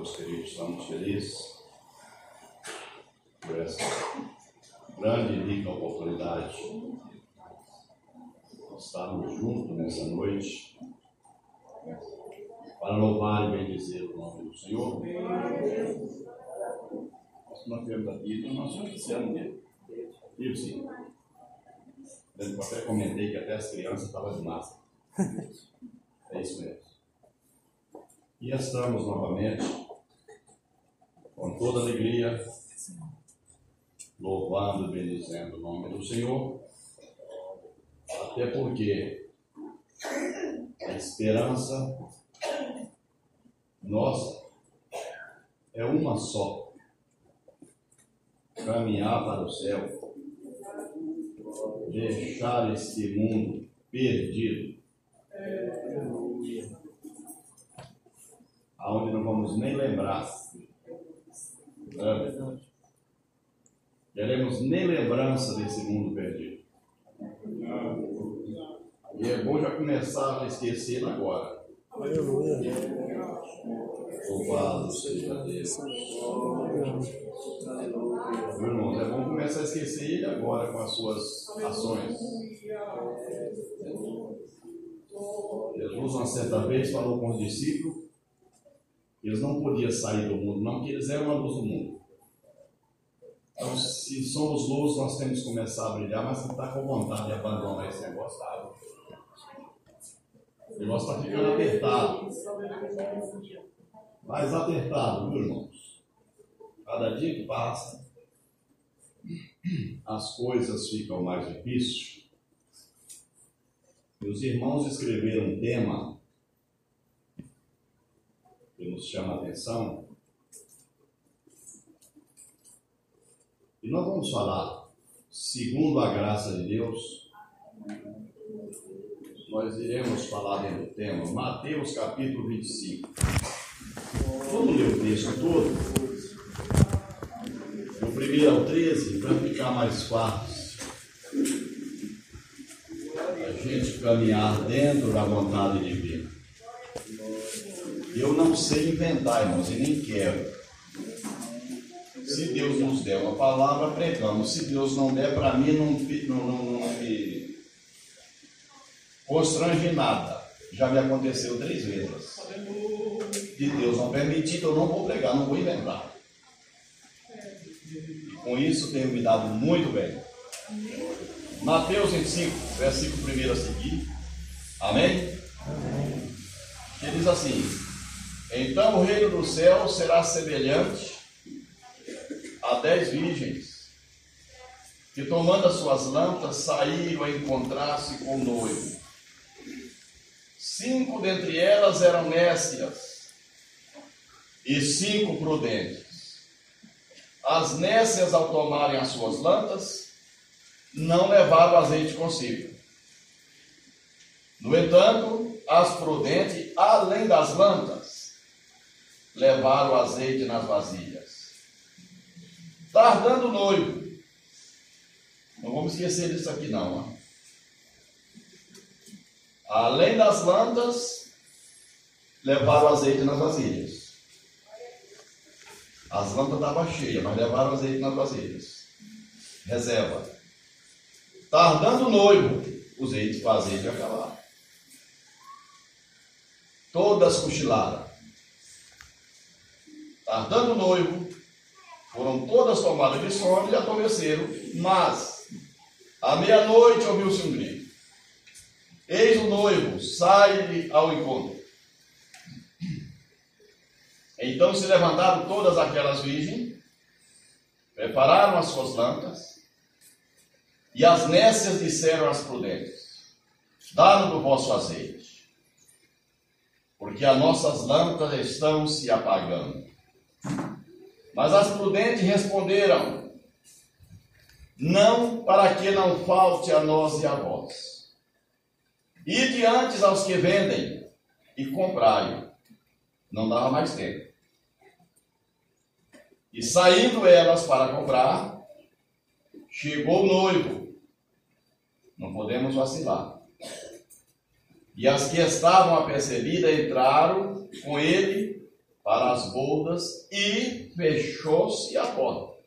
meus queridos, estamos felizes por essa grande e rica oportunidade de estarmos juntos nessa noite para louvar e bendizer o nome do Senhor. Nós temos aqui, nós somos oficiando dele. Viu, sim? Eu até comentei que até as crianças estavam de máscara. É isso mesmo. E estamos novamente com toda alegria, louvando e bendizendo o nome do Senhor, até porque a esperança nossa é uma só: caminhar para o céu, deixar este mundo perdido aonde não vamos nem lembrar. Não. Teremos nem lembrança desse mundo perdido. E é bom já começar a esquecer agora. Louvado seja Deus. Meu irmão, é bom começar a esquecer ele agora com as suas ações. Jesus, uma certa vez, falou com os discípulos eles não podiam sair do mundo, não, porque eles eram a luz do mundo. Então, se somos luz, nós temos que começar a brilhar, mas se está com vontade de abandonar esse negócio, tá? O negócio está ficando apertado. Mais apertado, viu, irmãos? Cada dia que passa, as coisas ficam mais difíceis. E os irmãos escreveram um tema que nos chama a atenção. E nós vamos falar, segundo a graça de Deus, nós iremos falar dentro do tema, Mateus capítulo 25. Vamos ler o texto todo? Do primeiro ao 13, para ficar mais fácil. A gente caminhar dentro da vontade de Deus. Eu não sei inventar, irmãos, e nem quero. Se Deus nos der uma palavra, pregamos. Se Deus não der, para mim, não, não, não, não me constrange nada. Já me aconteceu três vezes. Se Deus não permitir, então eu não vou pregar, não vou inventar. E com isso tenho me dado muito bem. Mateus 25, versículo 1 a seguir. Amém? Amém. Ele diz assim: então o reino do céu será semelhante a dez virgens que, tomando as suas lâmpadas, saíram a encontrar-se com o noivo. Cinco dentre elas eram nécias e cinco prudentes. As nécias, ao tomarem as suas lâmpadas, não levaram azeite consigo. No entanto, as prudentes, além das lâmpadas, levar o azeite nas vasilhas. Tardando o noivo. Não vamos esquecer disso aqui não. Hein? Além das lâmpadas, levaram o azeite nas vasilhas. As lâmpadas estavam cheias, mas levaram o azeite nas vasilhas. Reserva. Tardando o noivo, o azeite, o azeite acabar. Todas cochilaram. Tardando o noivo, foram todas tomadas de sono e adormeceram, mas à meia-noite ouviu-se um grito. Eis o noivo, sai-lhe ao encontro. Então se levantaram todas aquelas virgens, prepararam as suas lâmpadas, e as nécias disseram às prudentes: Dá-nos do vosso azeite, porque as nossas lâmpadas estão se apagando. Mas as prudentes responderam: Não, para que não falte a nós e a vós. E diante aos que vendem e comprai. Não dava mais tempo. E saindo elas para comprar, chegou o noivo. Não podemos vacilar. E as que estavam apercebidas entraram com ele para as bodas e fechou-se a porta.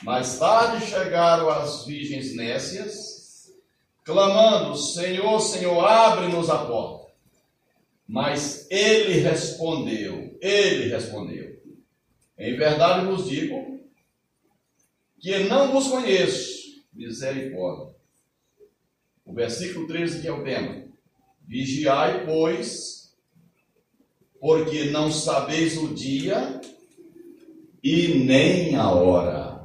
Mais tarde chegaram as virgens nécias, clamando: Senhor, Senhor, abre-nos a porta. Mas ele respondeu: Ele respondeu: Em verdade vos digo que não vos conheço, misericórdia. O versículo 13 que é o tema. Vigiai, pois, porque não sabeis o dia e nem a hora.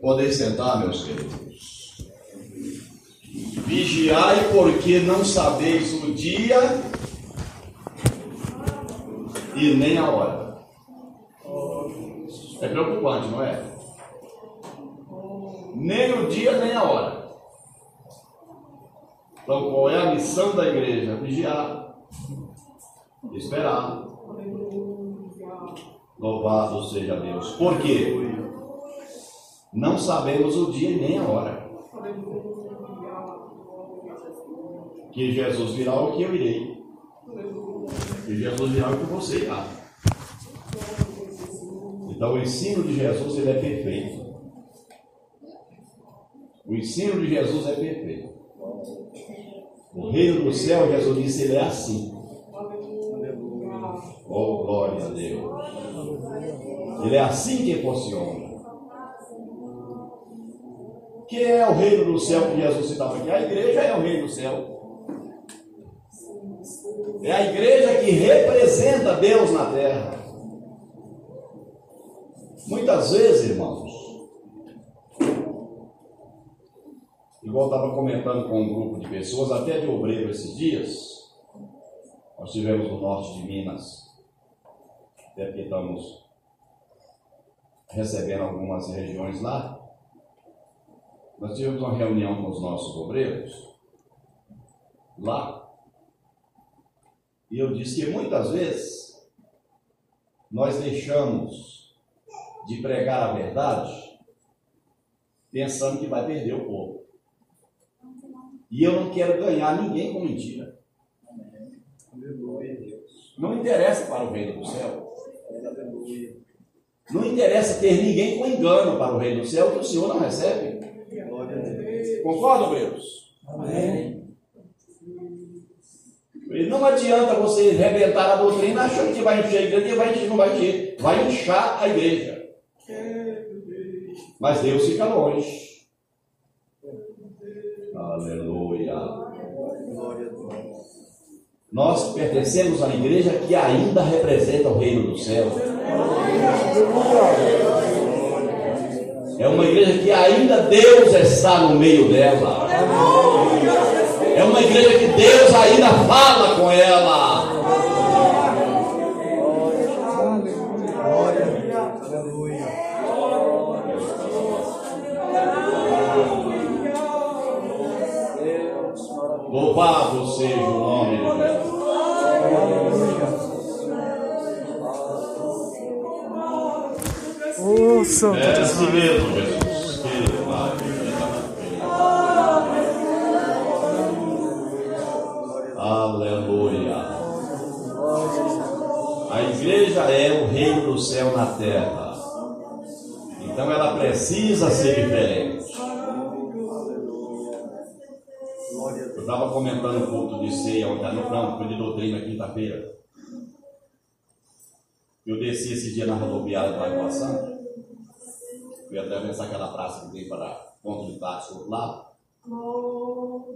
Podem sentar, meus queridos. Vigiai, porque não sabeis o dia e nem a hora. É preocupante, não é? Nem o dia, nem a hora. Então, qual é a missão da igreja? Vigiar, esperar. Louvado seja Deus. Por quê? Não sabemos o dia nem a hora. Que Jesus virá o que eu irei. Que Jesus virá o que você irá. Então o ensino de Jesus ele é perfeito. O ensino de Jesus é perfeito. O reino do céu, Jesus disse, ele é assim. Oh, glória a Deus. Ele é assim que funciona. Que é o reino do céu que Jesus citava aqui? A igreja é o reino do céu. É a igreja que representa Deus na terra. Muitas vezes, irmãos, igual estava comentando com um grupo de pessoas, até de obreiro esses dias, nós tivemos no norte de Minas, até porque estamos recebendo algumas regiões lá. Nós tivemos uma reunião com os nossos obreiros lá. E eu disse que muitas vezes nós deixamos de pregar a verdade pensando que vai perder o povo. E eu não quero ganhar ninguém com mentira. Não interessa para o reino do céu. Não interessa ter ninguém com engano para o reino do céu, que o Senhor não recebe. Concorda, obreiros? Amém. E não adianta você rebentar a doutrina achando que vai encher a igreja, vai, não vai encher, vai inchar a igreja. Mas Deus fica longe. Nós pertencemos à igreja que ainda representa o reino do céu. É uma igreja que ainda Deus está no meio dela. É uma igreja que Deus ainda fala com ela. Santo É Deus. assim. Aleluia. A igreja é o reino do céu na terra. Então ela precisa ser diferente. Eu estava comentando um pouco de ceia ontem, não, não, foi de doutrina quinta-feira. Eu desci esse dia na rodoviária do Lagoa Santa. Eu ia atravessar aquela praça que tem para ponto de táxi do outro lado.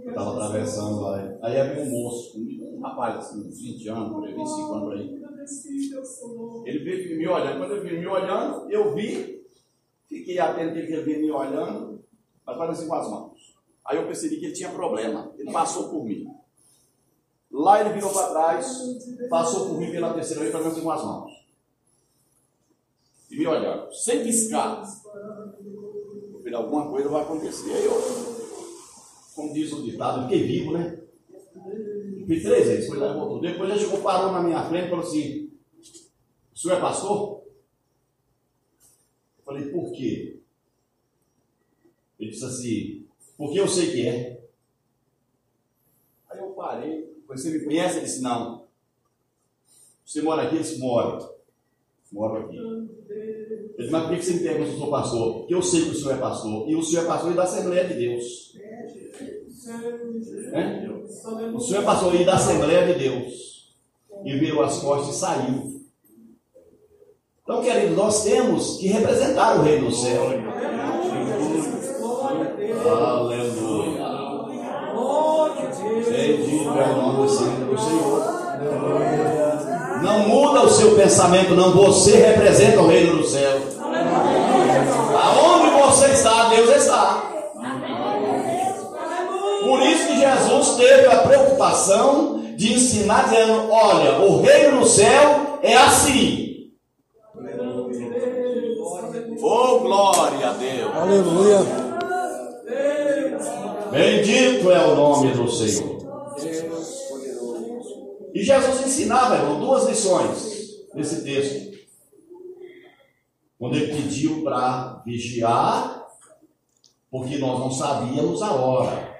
Eu estava atravessando lá. Aí havia um moço, um rapaz assim, uns 20 anos, por aí, 25 anos por aí. Ele veio me olhando. Quando ele veio me olhando, eu vi, fiquei atento que ele veio me olhando, mas parecia com as mãos. Aí eu percebi que ele tinha problema. Ele passou por mim. Lá ele virou para trás, passou por mim pela terceira vez, para com as mãos. E me olhando, sem piscar. Falei, alguma coisa vai acontecer. Aí eu, como diz o ditado, fiquei vivo, né? Fiz três vezes, foi lá e voltou. Depois ele chegou, parou na minha frente e falou assim: O senhor é pastor? Eu falei, por quê? Ele disse assim, porque eu sei que é. Aí eu parei, você me conhece? Ele disse, não. Você mora aqui? Eles moram. Moram aqui. Ele disse, mas por que você me pergunta se eu sou pastor? Porque eu sei que o senhor é pastor. E o senhor é pastor da Assembleia de Deus. É? O senhor é pastor da Assembleia de Deus. E virou as costas e saiu. Então, querido, nós temos que representar o Rei do Céu. Aleluia. Bendito é o nome do Senhor. Não muda o seu pensamento, não. Você representa o reino do céu. Aonde você está, Deus está. Por isso que Jesus teve a preocupação de ensinar, dizendo: Olha, o reino do céu é assim. Oh, glória a Deus. Aleluia. Bendito é o nome do Senhor. E Jesus ensinava, irmão, duas lições nesse texto. Quando ele pediu para vigiar, porque nós não sabíamos a hora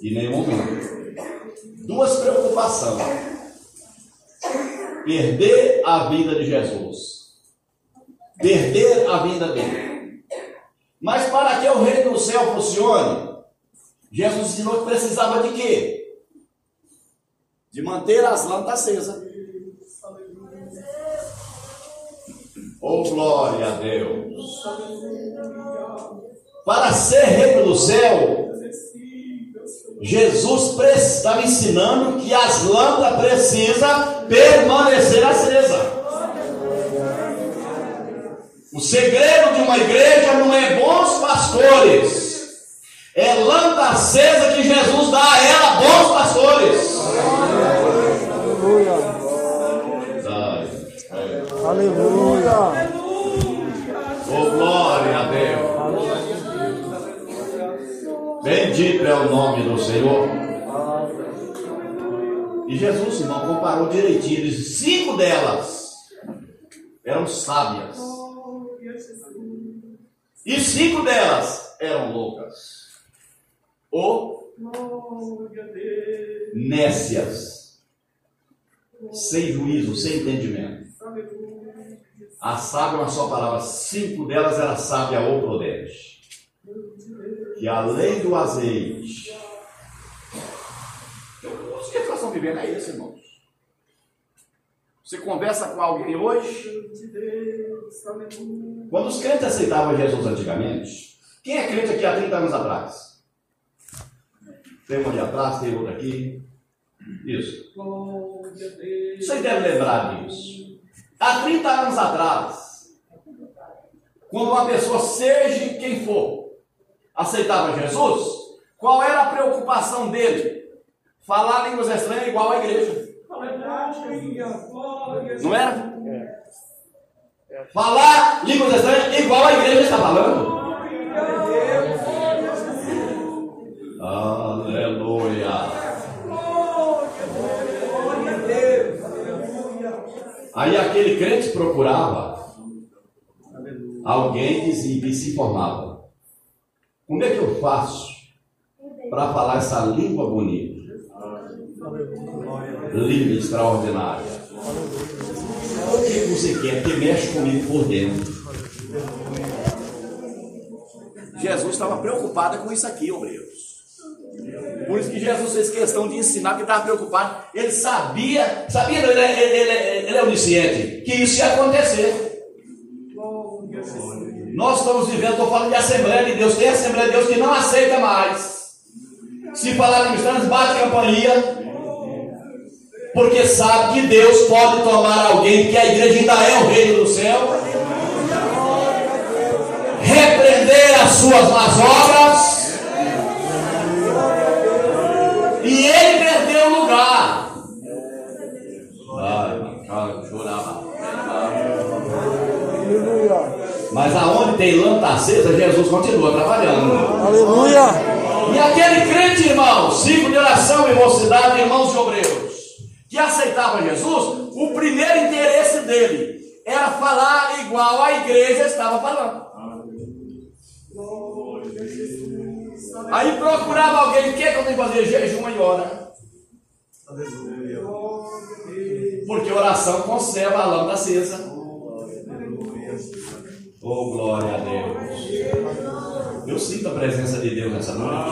e nem o momento. Duas preocupações: perder a vida de Jesus, perder a vida dele. Mas para que o reino do céu funcione, Jesus ensinou que precisava de quê? De manter as lâmpadas acesas. Oh, glória a Deus! Para ser rei do céu, Jesus estava ensinando que as lâmpadas precisam permanecer acesa. O segredo de uma igreja não é bons pastores, é lâmpada acesa que Jesus dá a ela bons pastores. Aleluia. Oh, glória a Deus. Bendito é o nome do Senhor. E Jesus, irmão, comparou direitinho. Diz, cinco delas eram sábias. E cinco delas eram loucas. Ou nécias. Sem juízo, sem entendimento. A sábia é uma só palavra. Cinco delas era sábia ou prudente. Que além do azeite. Os que nós estamos vivendo é isso, irmãos. Você conversa com alguém hoje. Quando os crentes aceitavam Jesus antigamente, quem é crente aqui há 30 anos atrás? Tem um ali atrás, tem outro aqui. Isso. Vocês devem lembrar disso. Há 30 anos atrás, quando uma pessoa, seja quem for, aceitava Jesus, qual era a preocupação dele? Falar línguas estranhas igual à igreja. Não era? Falar línguas estranhas procurava alguém que se informava. Como é que eu faço para falar essa língua bonita? Língua extraordinária. O que você quer que mexe comigo por dentro? Jesus estava preocupado com isso aqui, obreiros. Por isso que Jesus fez questão de ensinar, porque estava preocupado. Ele sabia, sabia, ele, ele, ele, ele é onisciente, que isso ia acontecer. Nós estamos vivendo, estou falando de Assembleia de Deus. Tem Assembleia de Deus que não aceita mais. Se falar em estranhos, bate campainha. Porque sabe que Deus pode tomar alguém, que a igreja ainda é o reino do céu. Repreender as suas más obras e ele perdeu o lugar. Ai, chorava. Mas aonde tem lâmpada acesa, Jesus continua trabalhando. Aleluia. E aquele crente, irmão, ciclo de oração e mocidade, irmãos e obreiros, que aceitava Jesus, o primeiro interesse dele era falar igual a igreja estava falando. Aí procurava alguém, o que, é que eu tenho que fazer? Jejum e hora. Porque oração conserva a lâmpada acesa. Oh, glória a Deus. Eu sinto a presença de Deus nessa noite.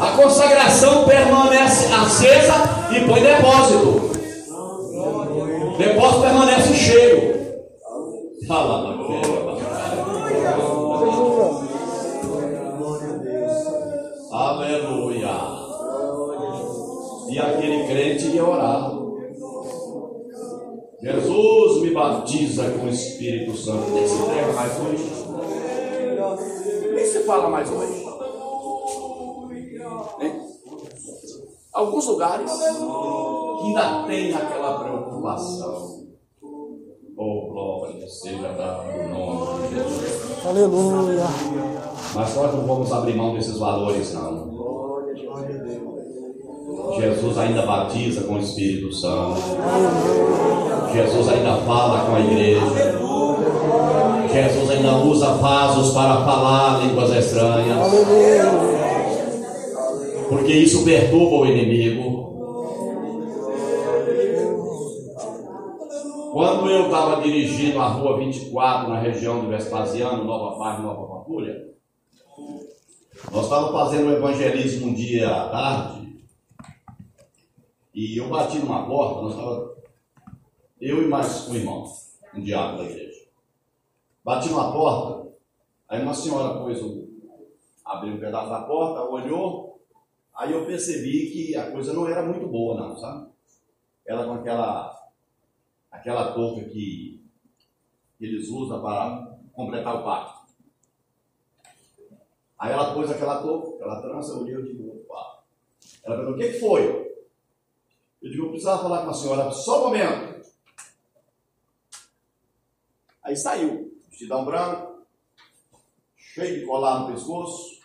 A consagração permanece acesa e põe depósito. Depósito permanece cheio. Fala, Aleluia. E aquele crente ia orar. Jesus me batiza com o Espírito Santo. Nem se prega mais hoje. Nem se fala mais hoje. Alguns lugares ainda tem aquela preocupação. Glória seja dado o nome de Jesus. Aleluia. Mas nós não vamos abrir mão desses valores, não. Jesus ainda batiza com o Espírito Santo. Jesus ainda fala com a igreja. Jesus ainda usa vasos para falar línguas estranhas. Porque isso perturba o inimigo. Quando eu estava dirigindo a rua 24 na região do Vespasiano, Nova Paz, Nova Pampulha, nós estávamos fazendo um evangelismo um dia à tarde e eu bati numa porta, nós estávamos, eu e mais um irmão, um diabo da igreja. Bati numa porta, aí uma senhora pôs o, abriu um pedaço da porta, olhou, aí eu percebi que a coisa não era muito boa não, sabe? Ela com aquela aquela touca que eles usam para completar o pacto. Aí ela pôs aquela touca, aquela trança, eu olhei e digo, opa. Ela perguntou, o que, foi? Eu digo, eu precisava falar com a senhora, só um momento. Aí saiu, vestidão branco, cheio de colar no pescoço,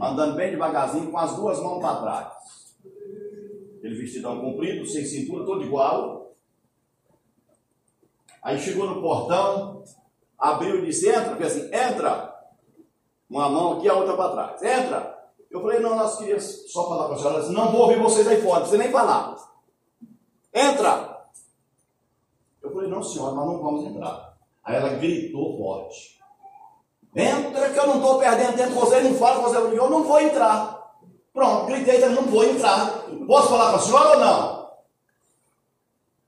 andando bem devagarzinho, com as duas mãos para trás. Aquele vestidão comprido, sem cintura, todo igual. Aí chegou no portão, abriu e disse: entra, porque assim, entra. Uma mão aqui, a outra para trás. Entra. Eu falei: não, nós queríamos só falar com a senhora. Disse: não vou ouvir vocês aí fora, você nem falar. Entra. Eu falei: não, senhora, nós não vamos entrar. Aí ela gritou forte: entra, que eu não estou perdendo tempo com você, não fala com você. Eu, digo, eu não vou entrar. Pronto, gritei, não vou entrar. Posso falar com a senhora ou não?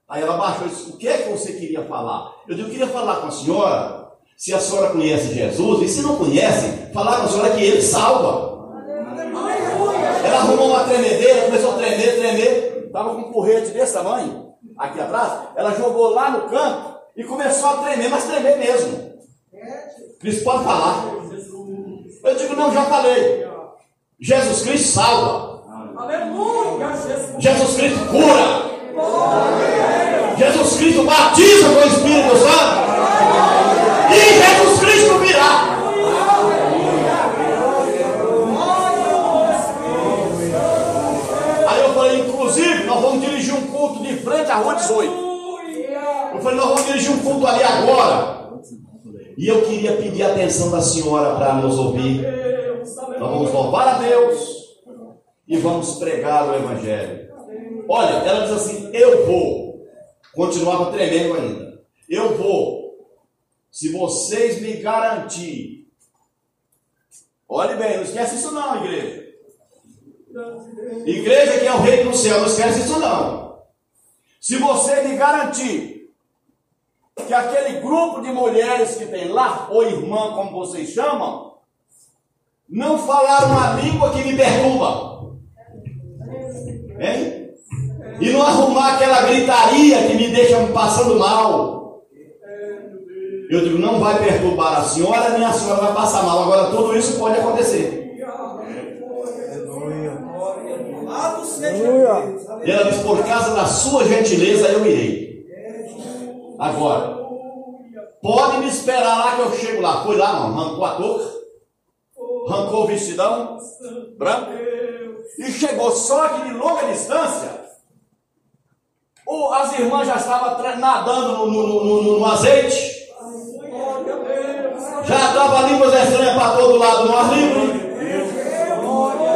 Aí ela baixou e disse: O que é que você queria falar? Eu disse: Eu queria falar com a senhora, se a senhora conhece Jesus, e se não conhece, falar com a senhora que ele salva. Ela arrumou uma tremedeira, começou a tremer, tremer, estava com um porrete desse tamanho, aqui atrás. Ela jogou lá no canto e começou a tremer, mas tremer mesmo. Cristo pode falar. Eu digo: Não, já falei. Jesus Cristo salva. Jesus Cristo cura. Jesus Cristo batiza com o Espírito Santo. E Jesus Cristo virá. Aí eu falei, inclusive, nós vamos dirigir um culto de frente à rua 18. Eu falei, nós vamos dirigir um culto ali agora. E eu queria pedir a atenção da senhora para nos ouvir. Nós vamos louvar a Deus e vamos pregar o Evangelho. Olha, ela diz assim: Eu vou. Continuava tremendo ainda. Eu vou. Se vocês me garantirem. Olhe bem, não esquece isso não, igreja. Igreja que é o rei do céu, não esquece isso não. Se você me garantir que aquele grupo de mulheres que tem lá, ou irmã, como vocês chamam, não falaram a língua que me perturba. Hein? E não arrumar aquela gritaria que me deixa passando mal. Eu digo, não vai perturbar a senhora, nem a senhora vai passar mal. Agora tudo isso pode acontecer. E ela diz, por causa da sua gentileza eu irei. Agora, pode me esperar lá que eu chego lá. Foi lá, não, arrancou a touca, arrancou o vestidão branco e chegou só que de longa distância. As irmãs já estavam nadando no, no- no- no- azeite, já estava estranha para todo lado no ar livre.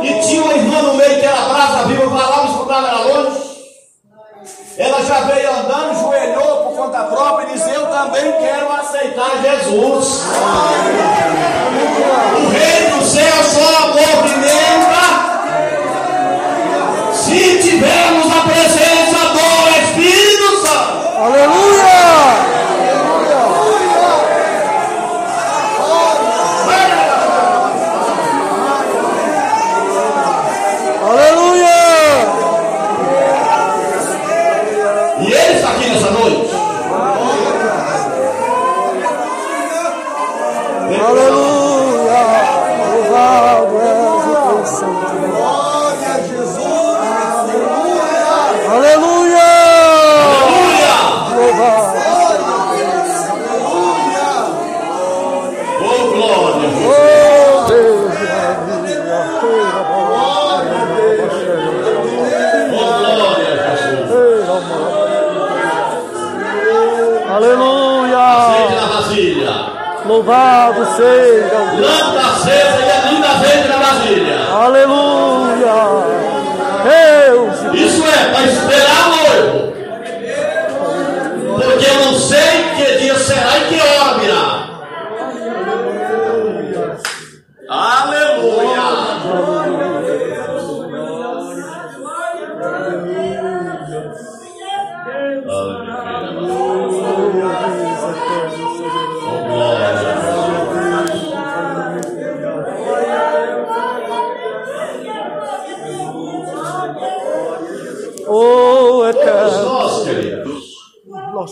E tinha uma irmã no meio que era brasa viva, falava, escutava, era longe. Ela já veio andando, joelhou por conta própria e disse: Eu também quero aceitar Jesus. O reino do céu só movimenta se tivermos Louvado seja Lâmpada acesa e a linda azeite na vasilha. Aleluia!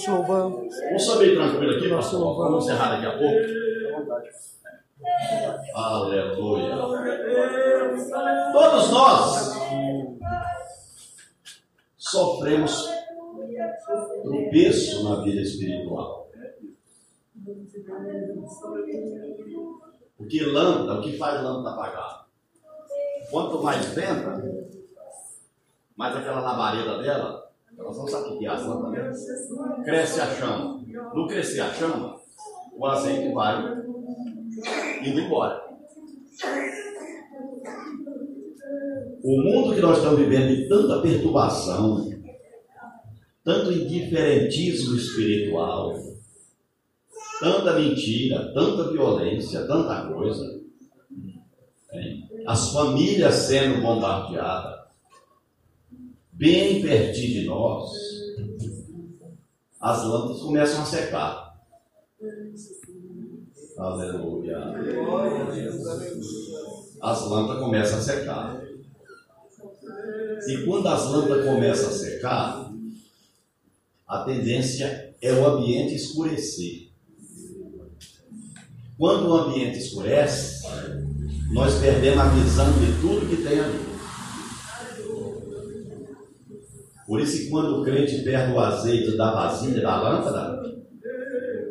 Te louvamos. Vamos saber tranquilo aqui, pastor. Vamos encerrar daqui a pouco. Aleluia. Todos nós sofremos tropeço na vida espiritual. O que lâmpada, o que faz lâmpada apagar? Quanto mais venta, mais aquela labareda dela, nós não sabemos o que é as lâmpadas, né? cresce a chama. No crescer a chama, o azeite vai indo embora. O mundo que nós estamos vivendo de tanta perturbação, tanto indiferentismo espiritual, tanta mentira, tanta violência, tanta coisa. As famílias sendo bombardeadas, bem pertinho de nós, as lâmpadas começam a secar. Aleluia. As lâmpadas começam a secar. E quando as lâmpadas começam a secar, a tendência é o ambiente escurecer. Quando o ambiente escurece, nós perdemos a visão de tudo que tem ali. Por isso que quando o crente perde o azeite da vasilha, da lâmpada,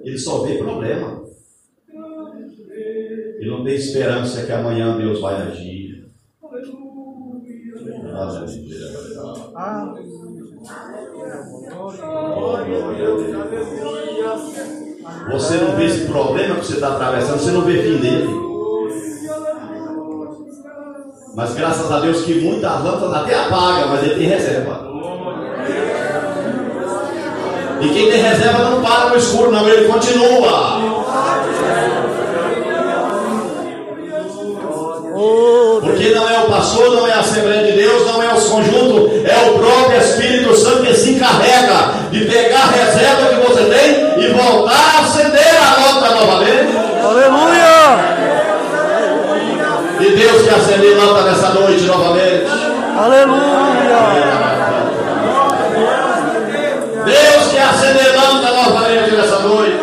ele só vê problema. Ele não tem esperança que amanhã Deus vai agir. Você não vê esse problema que você está atravessando, você não vê fim dele. Mas graças a Deus que muitas lâmpadas até apaga, mas ele tem reserva. E quem tem reserva não para no escuro, não, ele continua. Porque não é o pastor, não é a Assembleia de Deus, não é os conjuntos, é o próprio Espírito Santo que se encarrega de pegar a reserva que você tem e voltar a acender a lâmpada novamente. aleluia! E Deus quer acender a lâmpada nessa noite novamente. Aleluia! Nessa noite.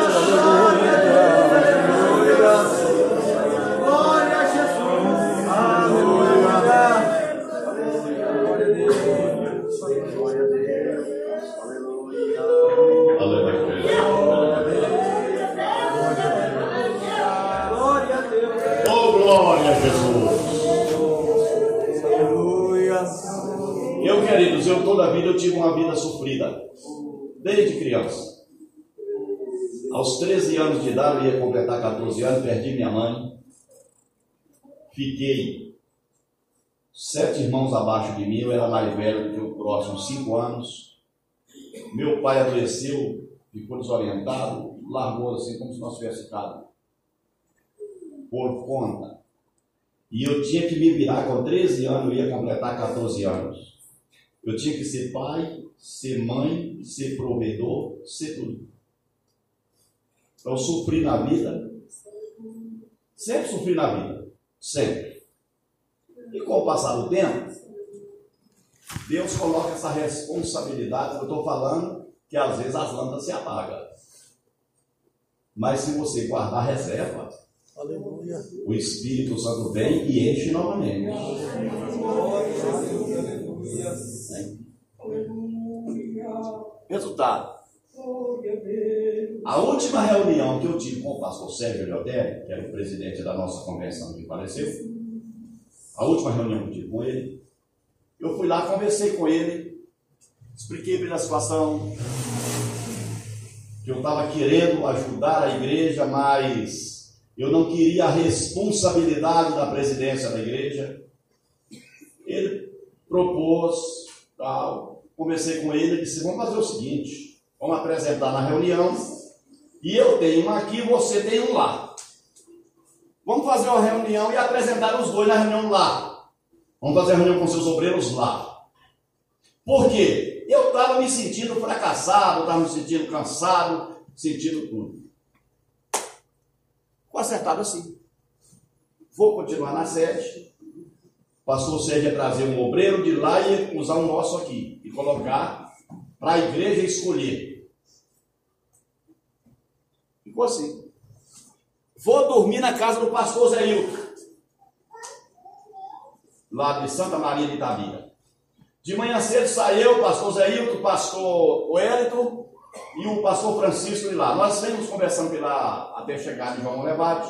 Oh, glória a Jesus. Eu, queridos, eu toda a vida eu tive uma vida sofrida. Desde criança. Aos 13 anos de idade, eu ia completar 14 anos, perdi minha mãe. fiquei sete irmãos abaixo de mim, eu era mais velho do que o próximo, cinco anos. Meu pai adoeceu, ficou desorientado, largou assim como se nós tivéssemos ficado por conta. E eu tinha que me virar com 13 anos, eu ia completar 14 anos. Eu tinha que ser pai, ser mãe, ser provedor, ser tudo. Então, eu sofri na vida, sempre sofri na vida, sempre. E com o passar do tempo, Deus coloca essa responsabilidade, eu estou falando que às vezes as lâmpadas se apagam. Mas se você guardar reserva, Aleluia. o Espírito Santo vem e enche novamente. Resultado. A última reunião que eu tive com o pastor Sérgio Leodério, que era o presidente da nossa convenção que faleceu, a última reunião que eu tive com ele, eu fui lá, conversei com ele, expliquei para a situação, que eu estava querendo ajudar a igreja, mas eu não queria a responsabilidade da presidência da igreja. Ele propôs, tal, conversei com ele, disse: vamos fazer o seguinte, vamos apresentar na reunião, e eu tenho um aqui, você tem um lá. Vamos fazer uma reunião e apresentar os dois na reunião lá. Vamos fazer a reunião com seus obreiros lá. Por quê? Eu estava me sentindo fracassado, estava me sentindo cansado, sentindo tudo. Ficou acertado assim. Vou continuar na sede. Pastor Sérgio ia trazer um obreiro de lá e usar o nosso aqui. E colocar para a igreja escolher. Ficou assim. Vou dormir na casa do pastor Zé Hilton. Lá de Santa Maria de Itabira. De manhã cedo saiu o pastor Zé Hilton, o pastor Wellington e o pastor Francisco de lá. Nós fomos conversando lá até chegar em João Levade.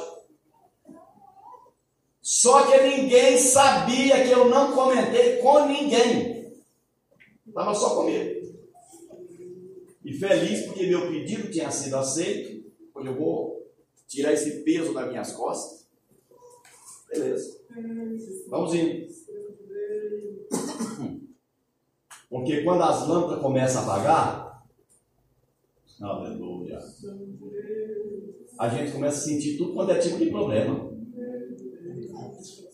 Só que ninguém sabia que eu não comentei com ninguém. Estava só comigo. E feliz porque meu pedido tinha sido aceito. Eu vou tirar esse peso das minhas costas. Beleza. Vamos indo. Porque quando as lâmpadas começam a apagar, aleluia, a gente começa a sentir tudo quanto é tipo de problema.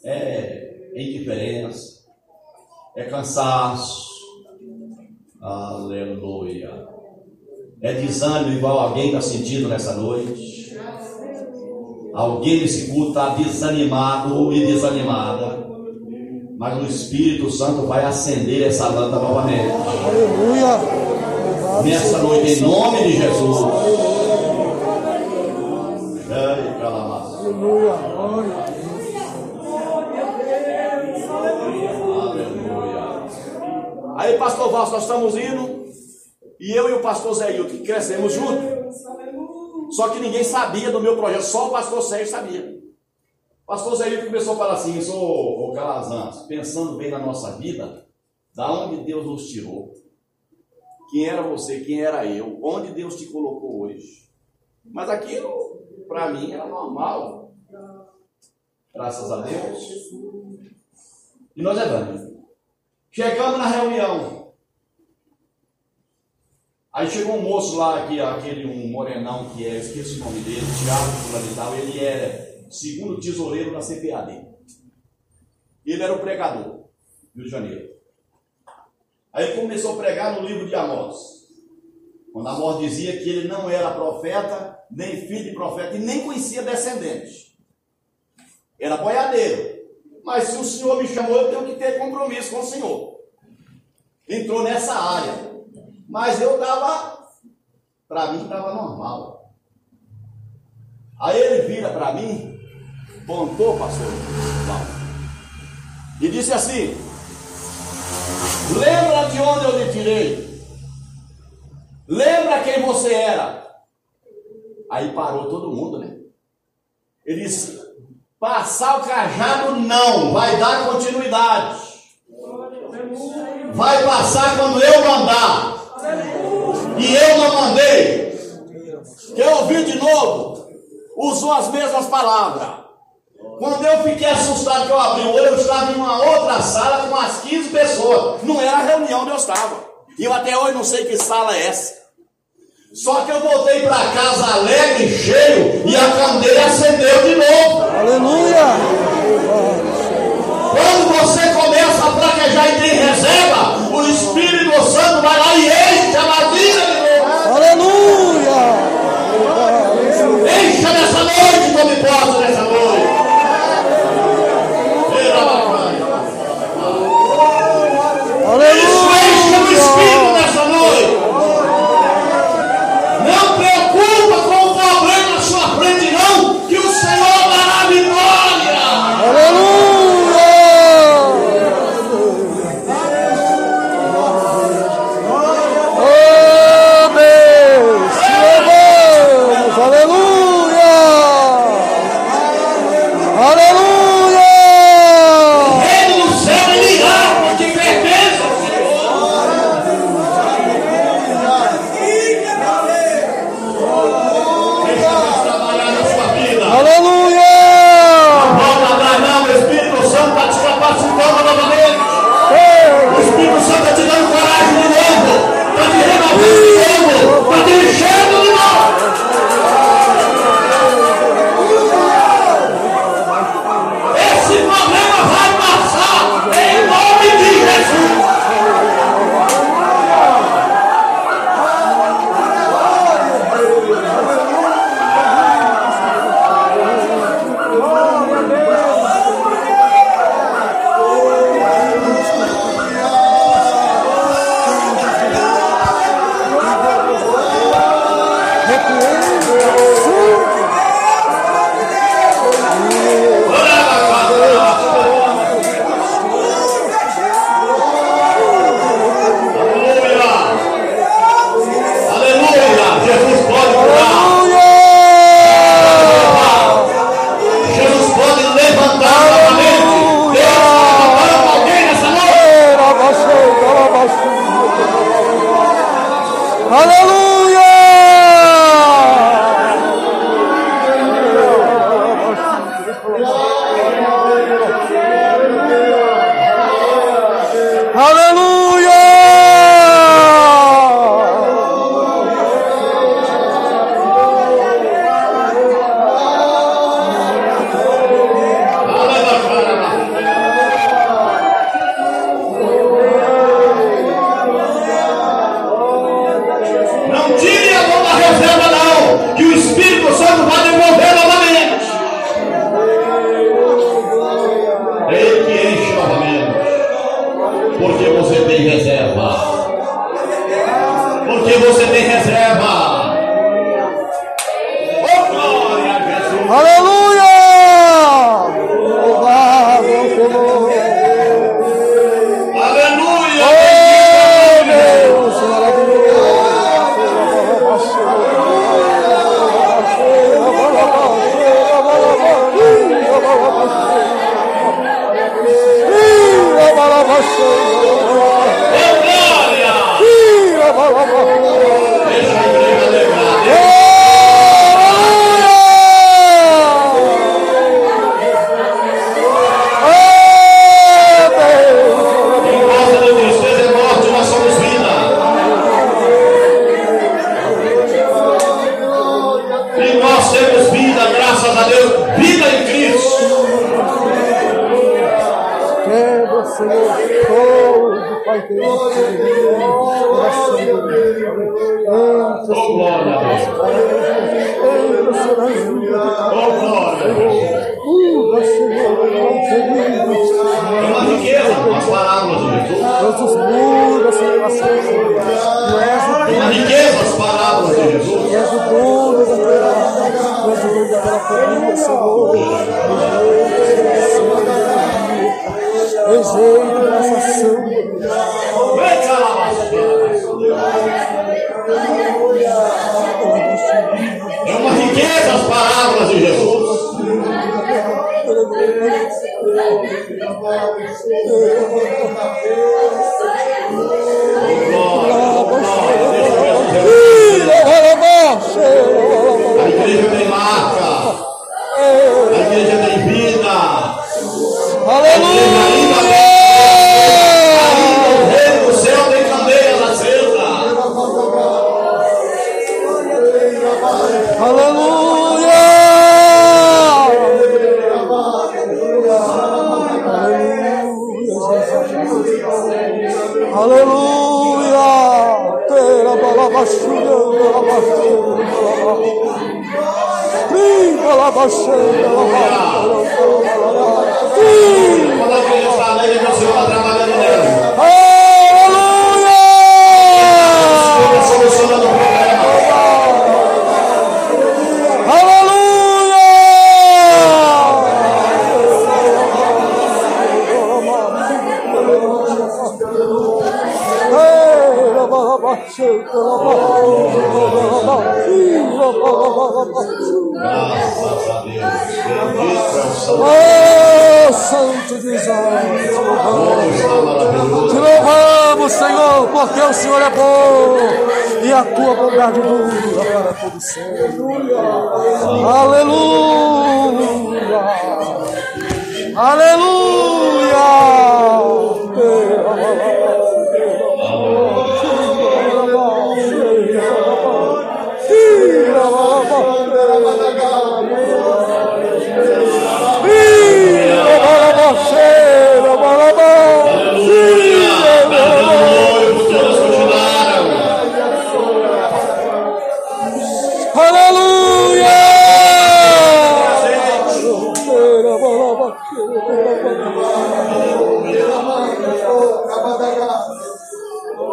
É indiferença, é cansaço, aleluia. É desânimo igual alguém está sentindo nessa noite. Alguém nesse culto está desanimado e desanimada. Mas o Espírito Santo vai acender essa lâmpada novamente. Aleluia. Nessa noite, em nome de Jesus. Aleluia. Aleluia. Aí, pastor Vasco, nós estamos indo. E eu e o pastor Zé Hilton, crescemos juntos. Só que ninguém sabia do meu projeto, só o pastor Sérgio sabia. O pastor Zé Hilton começou a falar assim: sou o Calazans, pensando bem na nossa vida, da onde Deus nos tirou. Quem era você, quem era eu, onde Deus te colocou hoje. Mas aquilo, para mim, era normal. Graças a Deus. E nós levamos. Chegamos na reunião. Aí chegou um moço lá, aqui, aquele um morenão que é, esqueço o nome dele, Tiago fulano e tal, ele era segundo tesoureiro da CPAD. Ele era o pregador, Rio de Janeiro. Aí ele começou a pregar no livro de Amós. Quando Amós dizia que ele não era profeta, nem filho de profeta, e nem conhecia descendente. Era boiadeiro. Mas se o Senhor me chamou, eu tenho que ter compromisso com o Senhor. Entrou nessa área. Mas eu estava, para mim estava normal. Aí ele vira para mim, pontou, pastor, e disse assim: Lembra de onde eu lhe tirei? Lembra quem você era? Aí parou todo mundo, né? Ele disse: Passar o cajado não, vai dar continuidade. Vai passar quando eu mandar e eu não mandei. Quer ouvir de novo? Usou as mesmas palavras. Quando eu fiquei assustado que eu abri o olho, eu estava em uma outra sala com umas 15 pessoas. Não era a reunião onde eu estava. E eu até hoje não sei que sala é essa. Só que eu voltei para casa alegre, cheio, e a candeia acendeu de novo. Aleluia! Quando você começa a praquejar e tem reserva, o Espírito Santo vai lá e enche.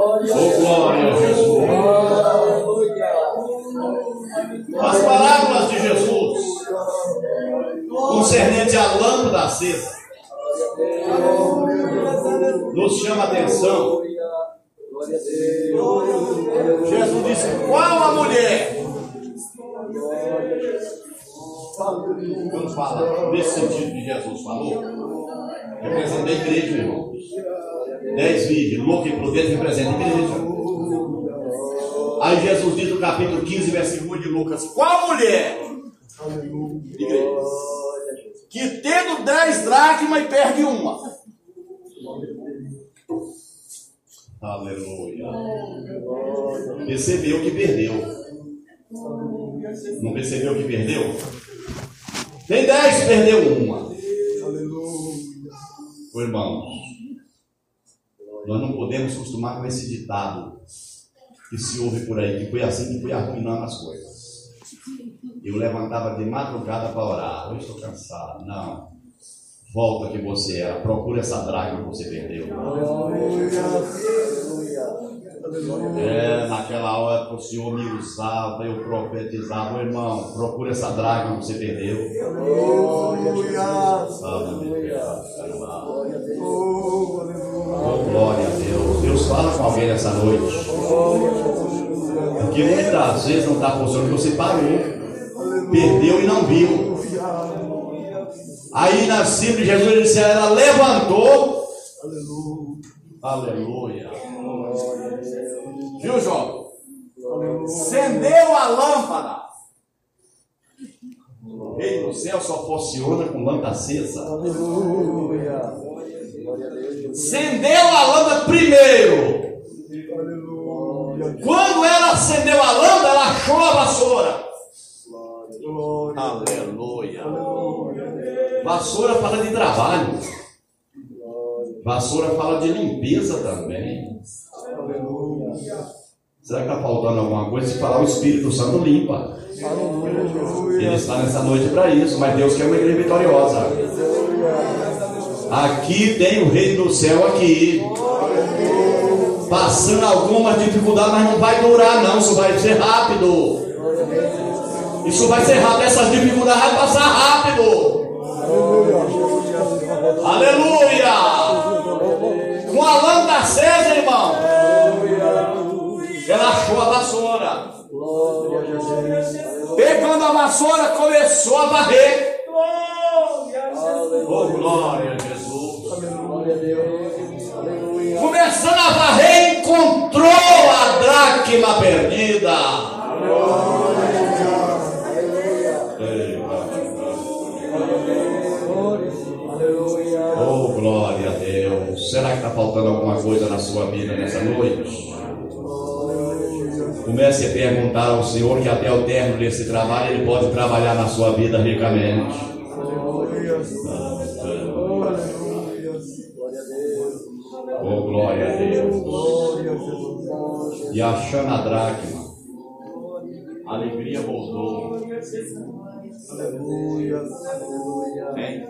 Oh, glória a Jesus. As parábolas de Jesus concernente à lâmpada acesa nos chama a atenção. Jesus disse: Qual a mulher? Vamos falar nesse sentido que Jesus falou. Representa a igreja, irmãos. Dez virgens, louco e prudente, representa a igreja. Aí Jesus diz no capítulo 15, versículo 1 de Lucas: Qual mulher? Igreja. Que tendo dez dracmas e perde uma. Aleluia. Percebeu que perdeu. Não percebeu que perdeu? Tem dez, perdeu uma. Ô, irmãos, nós não podemos acostumar com esse ditado que se ouve por aí, que foi assim que foi arruinando as coisas. Eu levantava de madrugada para orar, hoje estou cansado. Não. Volta que você era, procura essa draga que você perdeu. É, naquela hora o Senhor me usava, eu profetizava, Ô, irmão, procura essa draga que você perdeu. Oh, glória a Deus. Deus fala com alguém nessa noite. Porque muitas vezes não está funcionando, você parou, perdeu e não viu. Aí na de Jesus disse, ela levantou. Aleluia. Viu, jovem? Acendeu a lâmpada. O rei do céu só funciona com lâmpada acesa. Acendeu a lâmpada primeiro. Quando ela acendeu a lâmpada, ela achou a vassoura. Aleluia. Vassoura fala de trabalho. Vassoura fala de limpeza também. Será que está faltando alguma coisa? Se falar, o Espírito Santo limpa. Ele está nessa noite para isso, mas Deus quer uma igreja vitoriosa. Aqui tem o Rei do Céu aqui. Passando algumas dificuldades, mas não vai durar não, isso vai ser rápido. Isso vai ser rápido, essas dificuldades vão passar rápido. Aleluia! Com a lâmpada acesa, irmão. Ela achou a vassoura. Pegando a vassoura, começou a varrer. Oh, glória a Jesus. Começando a varrer, encontrou a dracma perdida. Oh, glória a Deus. Será que está faltando alguma coisa na sua vida nessa noite? Comece a perguntar ao Senhor que até o término desse trabalho Ele pode trabalhar na sua vida ricamente. Oh, glória a Deus. E achando a dracma, a alegria voltou. Aleluia. Amém?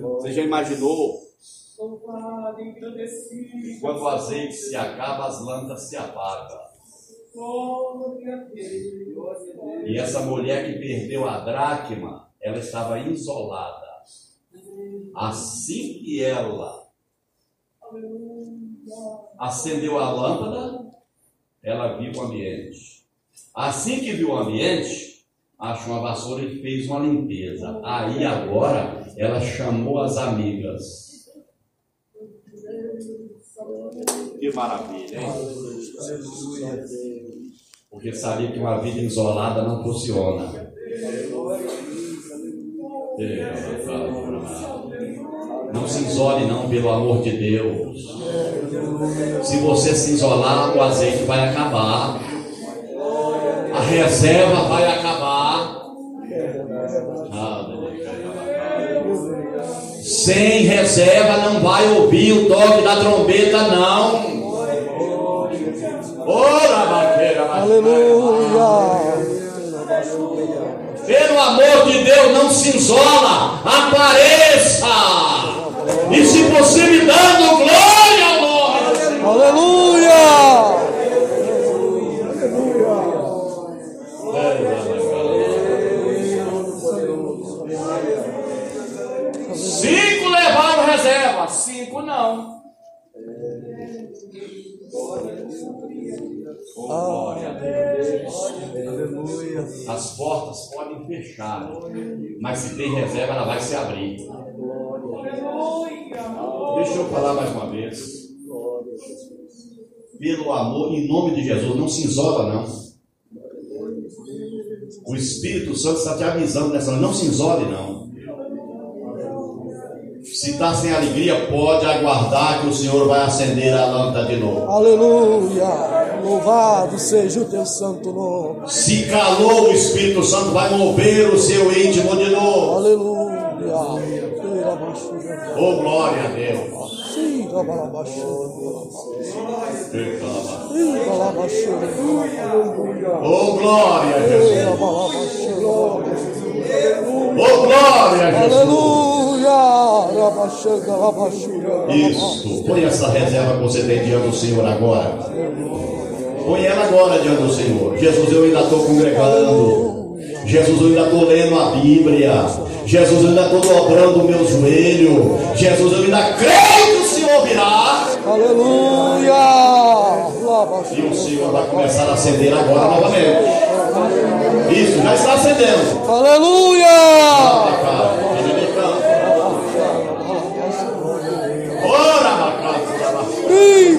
Você já imaginou Quando o azeite se acaba, as lâmpadas se apagam. E essa mulher que perdeu a dracma, ela estava isolada. Assim que ela acendeu a lâmpada, ela viu o ambiente. Assim que viu o ambiente, achou uma vassoura e fez uma limpeza. Aí agora ela chamou as amigas. que maravilha, hein? Porque sabia que uma vida isolada não funciona. Não se isole não, pelo amor de Deus. Se você se isolar, o azeite vai acabar. A reserva vai acabar. Sem reserva não vai ouvir o toque da trombeta, não. Ora, Aleluia. Pelo amor de Deus, não se isola, apareça. E se possível, dando glória fechar, mas se tem reserva, ela vai se abrir. Deixa eu falar mais uma vez. Pelo amor, em nome de Jesus, não se isola, não. O Espírito Santo está te avisando nessa hora, não se isole, não. Se está sem alegria, pode aguardar que o Senhor vai acender a lâmpada de novo. Aleluia. Louvado seja o teu santo nome. Se calou, o Espírito Santo vai mover o seu íntimo de novo. Aleluia. Oh, glória a Deus. Oh, glória a Jesus. Oh, glória a Jesus. Aleluia. Isso. Põe essa reserva que você tem diante do Senhor agora. Põe ela agora diante do Senhor. Jesus, eu ainda estou congregando. Jesus, eu ainda estou lendo a Bíblia. Jesus, eu ainda estou dobrando o meu joelho. Jesus, eu ainda creio que o Senhor virá. Aleluia. E o Senhor vai começar a acender agora novamente. Isso, já está acendendo. Aleluia. Ora, Macau.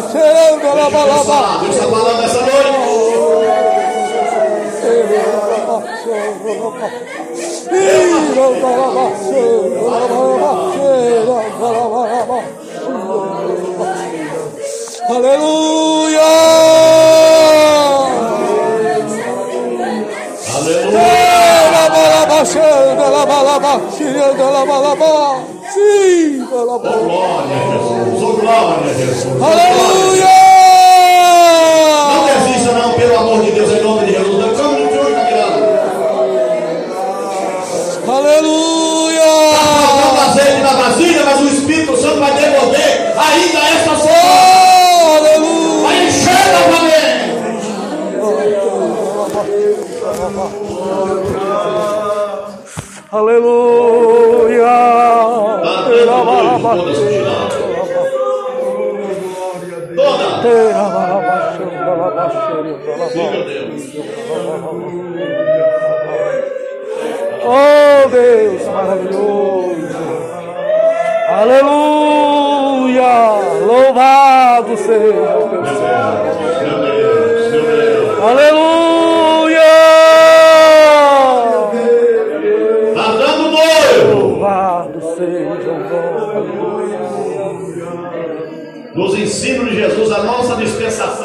balabaxa. Balabaxa. Deus está falando essa noite. Aleluia! Aleluia! Oh, glória a Jesus. Oh, glória a Jesus. Não Aleluia! desista, não, pelo amor de Deus, em nome de Jesus. Come no tio, Camilano. Aleluia! Não azeite na vasilha, mas o Espírito Santo vai devolver ainda esta semana. Aleluia! Encher novamente. Aleluia! Oh Deus maravilhoso. Aleluia. Louvado seja. Aleluia. Tá o boi. Louvado seja o nome. Nos ensinos de Jesus a nossa dispensação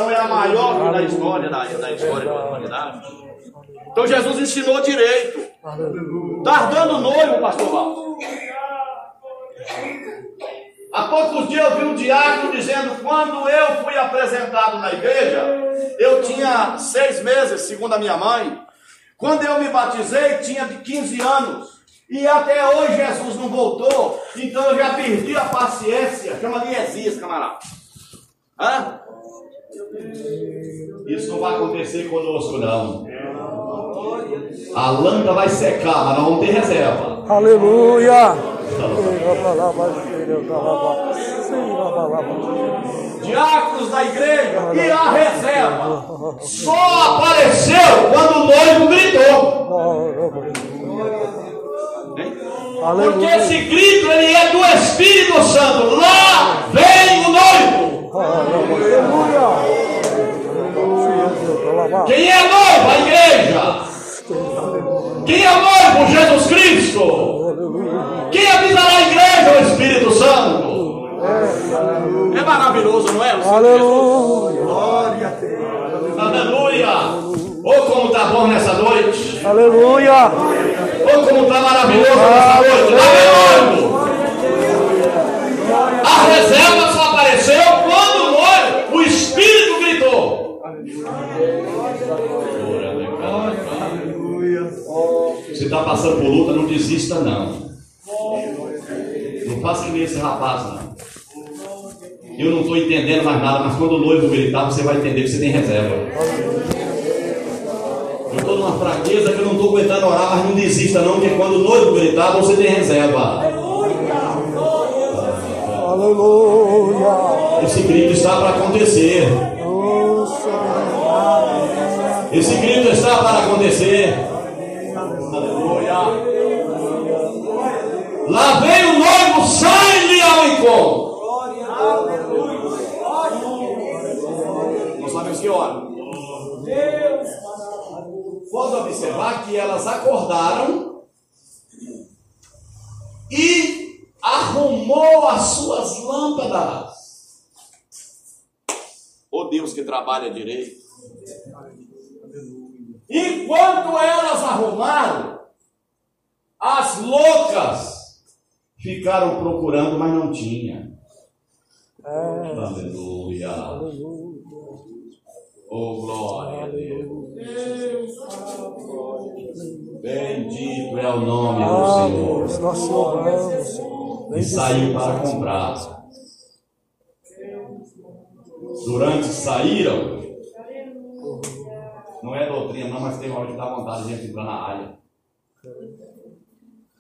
ensinou direito. Está dando noivo, pastor Val. Há poucos dias eu vi um diácono dizendo: quando eu fui apresentado na igreja, eu tinha seis meses, segundo a minha mãe. Quando eu me batizei, tinha de 15 anos. E até hoje Jesus não voltou. Então eu já perdi a paciência. Chama de Esias, camarada. Hã? Isso não vai acontecer conosco, não. A lâmpada vai secar, mas nós vamos ter reserva. Aleluia. Diáconos da igreja e a reserva só apareceu quando o noivo gritou. Porque esse grito ele é do Espírito Santo. Lá vem o noivo. Quem é noivo? A igreja. Quem é noivo? Jesus Cristo. Quem avisará a igreja? O Espírito Santo. É maravilhoso, não é? Aleluia. Aleluia. Oh, como está bom nessa noite. Aleluia. Oh, como está maravilhoso nessa noite. Lá vem o está passando por luta, não desista não. Não faça que nem esse rapaz não. Eu não estou entendendo mais nada, mas quando o noivo gritar, você vai entender que você tem reserva. Eu estou numa fraqueza que eu não estou aguentando orar, mas não desista não, porque quando o noivo gritar, você tem reserva. Aleluia. Esse grito está para acontecer. Esse grito está para acontecer. Lá vem o noivo, sai-lhe ao encontro. Nós sabemos que hora. Pode observar que elas acordaram e arrumou as suas lâmpadas. O Deus que trabalha direito. Enquanto elas arrumaram, as loucas ficaram procurando, mas não tinha. Aleluia. Oh, glória a Deus. Bendito é o nome do Senhor. Deus, nós te louvamos, Senhor. E saiu para comprar. Durante saíram, não é doutrina, não, mas tem hora que dá vontade de entrar na área.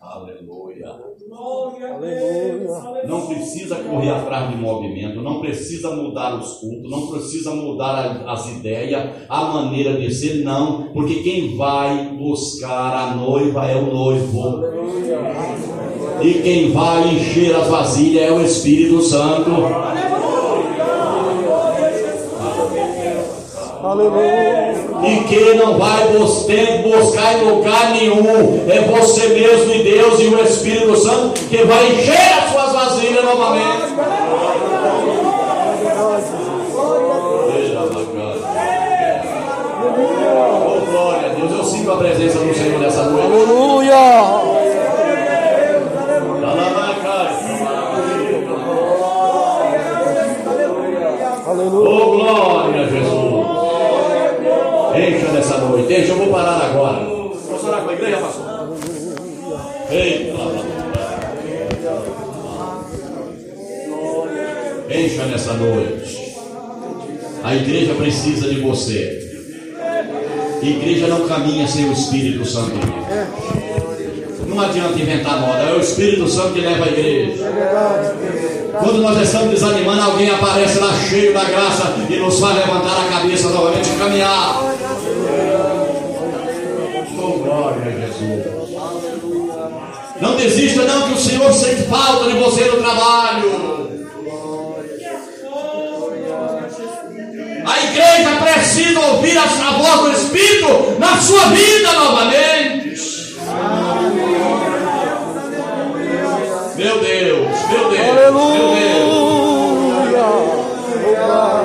Aleluia. Aleluia. Não precisa correr atrás de movimento, não precisa mudar os cultos, não precisa mudar as ideias, a maneira de ser, não, porque quem vai buscar a noiva é o noivo. E quem vai encher as vasilhas é o Espírito Santo. Aleluia. E quem não vai buscar em lugar nenhum é você mesmo e Deus e o Espírito Santo que vai encher as suas vasilhas novamente. Oh, glória a Deus, eu sinto a presença do Senhor nessa noite. Aleluia. Oh, glória a Jesus. Encha nessa noite. Deixa, eu vou parar agora. Posso orar com a igreja, pastor? Eita, Encha nessa noite. A igreja precisa de você. A igreja não caminha sem o Espírito Santo. Não adianta inventar moda, é o Espírito Santo que leva a igreja. Quando nós estamos desanimando, alguém aparece lá cheio da graça e nos faz levantar a cabeça novamente e caminhar. Não desista, não, que o Senhor sente falta de você no trabalho. A igreja precisa ouvir a voz do Espírito na sua vida novamente. Meu Deus, meu Deus, meu Deus.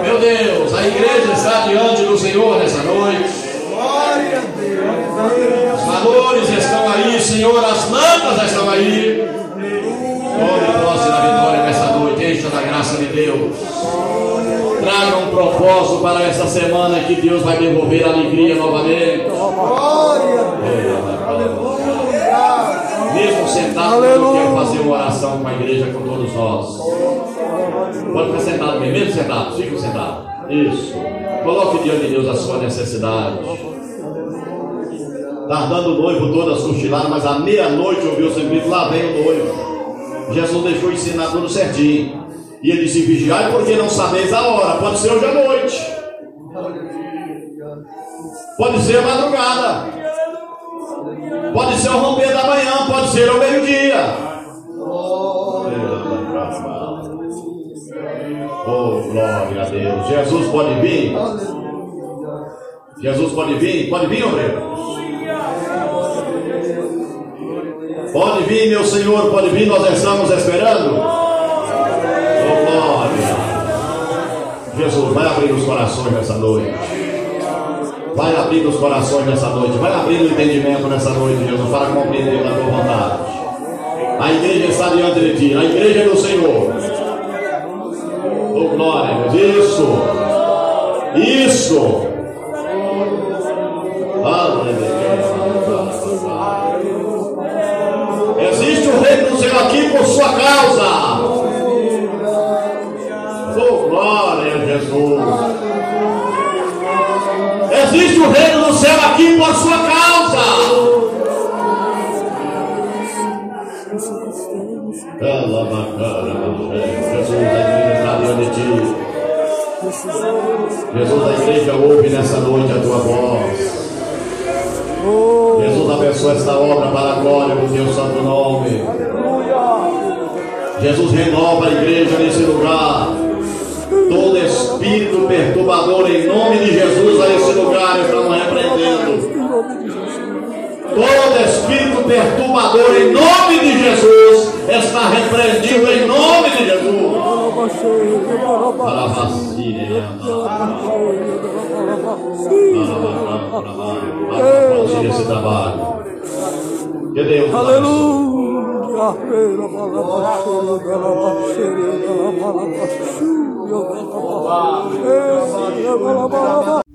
Meu Deus, a igreja está diante do Senhor nessa noite. Já estamos aí. Tome posse da vitória nessa noite. Encha da graça de Deus. Traga um propósito para esta semana que Deus vai devolver alegria novamente. Mesmo sentado, eu quero fazer uma oração com a igreja, com todos nós. Pode ficar sentado mesmo, mesmo sentado, fica sentado. Isso. Coloque diante de Deus a sua necessidade. Tardando o noivo todas cochiladas, mas à meia-noite ouviu o grito, lá vem o noivo. Jesus deixou ensinar tudo certinho. E ele disse: Vigiai, porque não sabeis a hora. Pode ser hoje à noite. Pode ser a madrugada. Pode ser ao romper da manhã. Pode ser ao meio-dia. Oh, glória a Deus. Jesus pode vir. Jesus pode vir. Pode vir, obreiro. Pode vir, meu Senhor. Pode vir. Nós estamos esperando. Oh, glória. Jesus, vai abrir os corações nessa noite. Vai abrir os corações nessa noite. Vai abrir o entendimento nessa noite, Jesus, para compreender a tua vontade. A igreja está diante de ti. A igreja é do Senhor. Oh, glória, Isso. Isso. Aqui por sua causa. Oh, glória a Jesus. Existe o reino do céu aqui por sua causa. Ela bacana, Jesus, de ti. Jesus, a igreja ouve nessa noite a tua voz. Jesus, abençoa esta obra para a glória do teu santo nome. Jesus, renova a igreja nesse lugar. Todo espírito perturbador, em nome de Jesus, a esse lugar estamos repreendendo. Todo espírito perturbador, em nome de Jesus, está repreendido em nome de Jesus. Para vacina, para esse trabalho. Que Deus Aleluia. Rahmeyle bana başını bana başını bana başını bana başını bana başını bana başını bana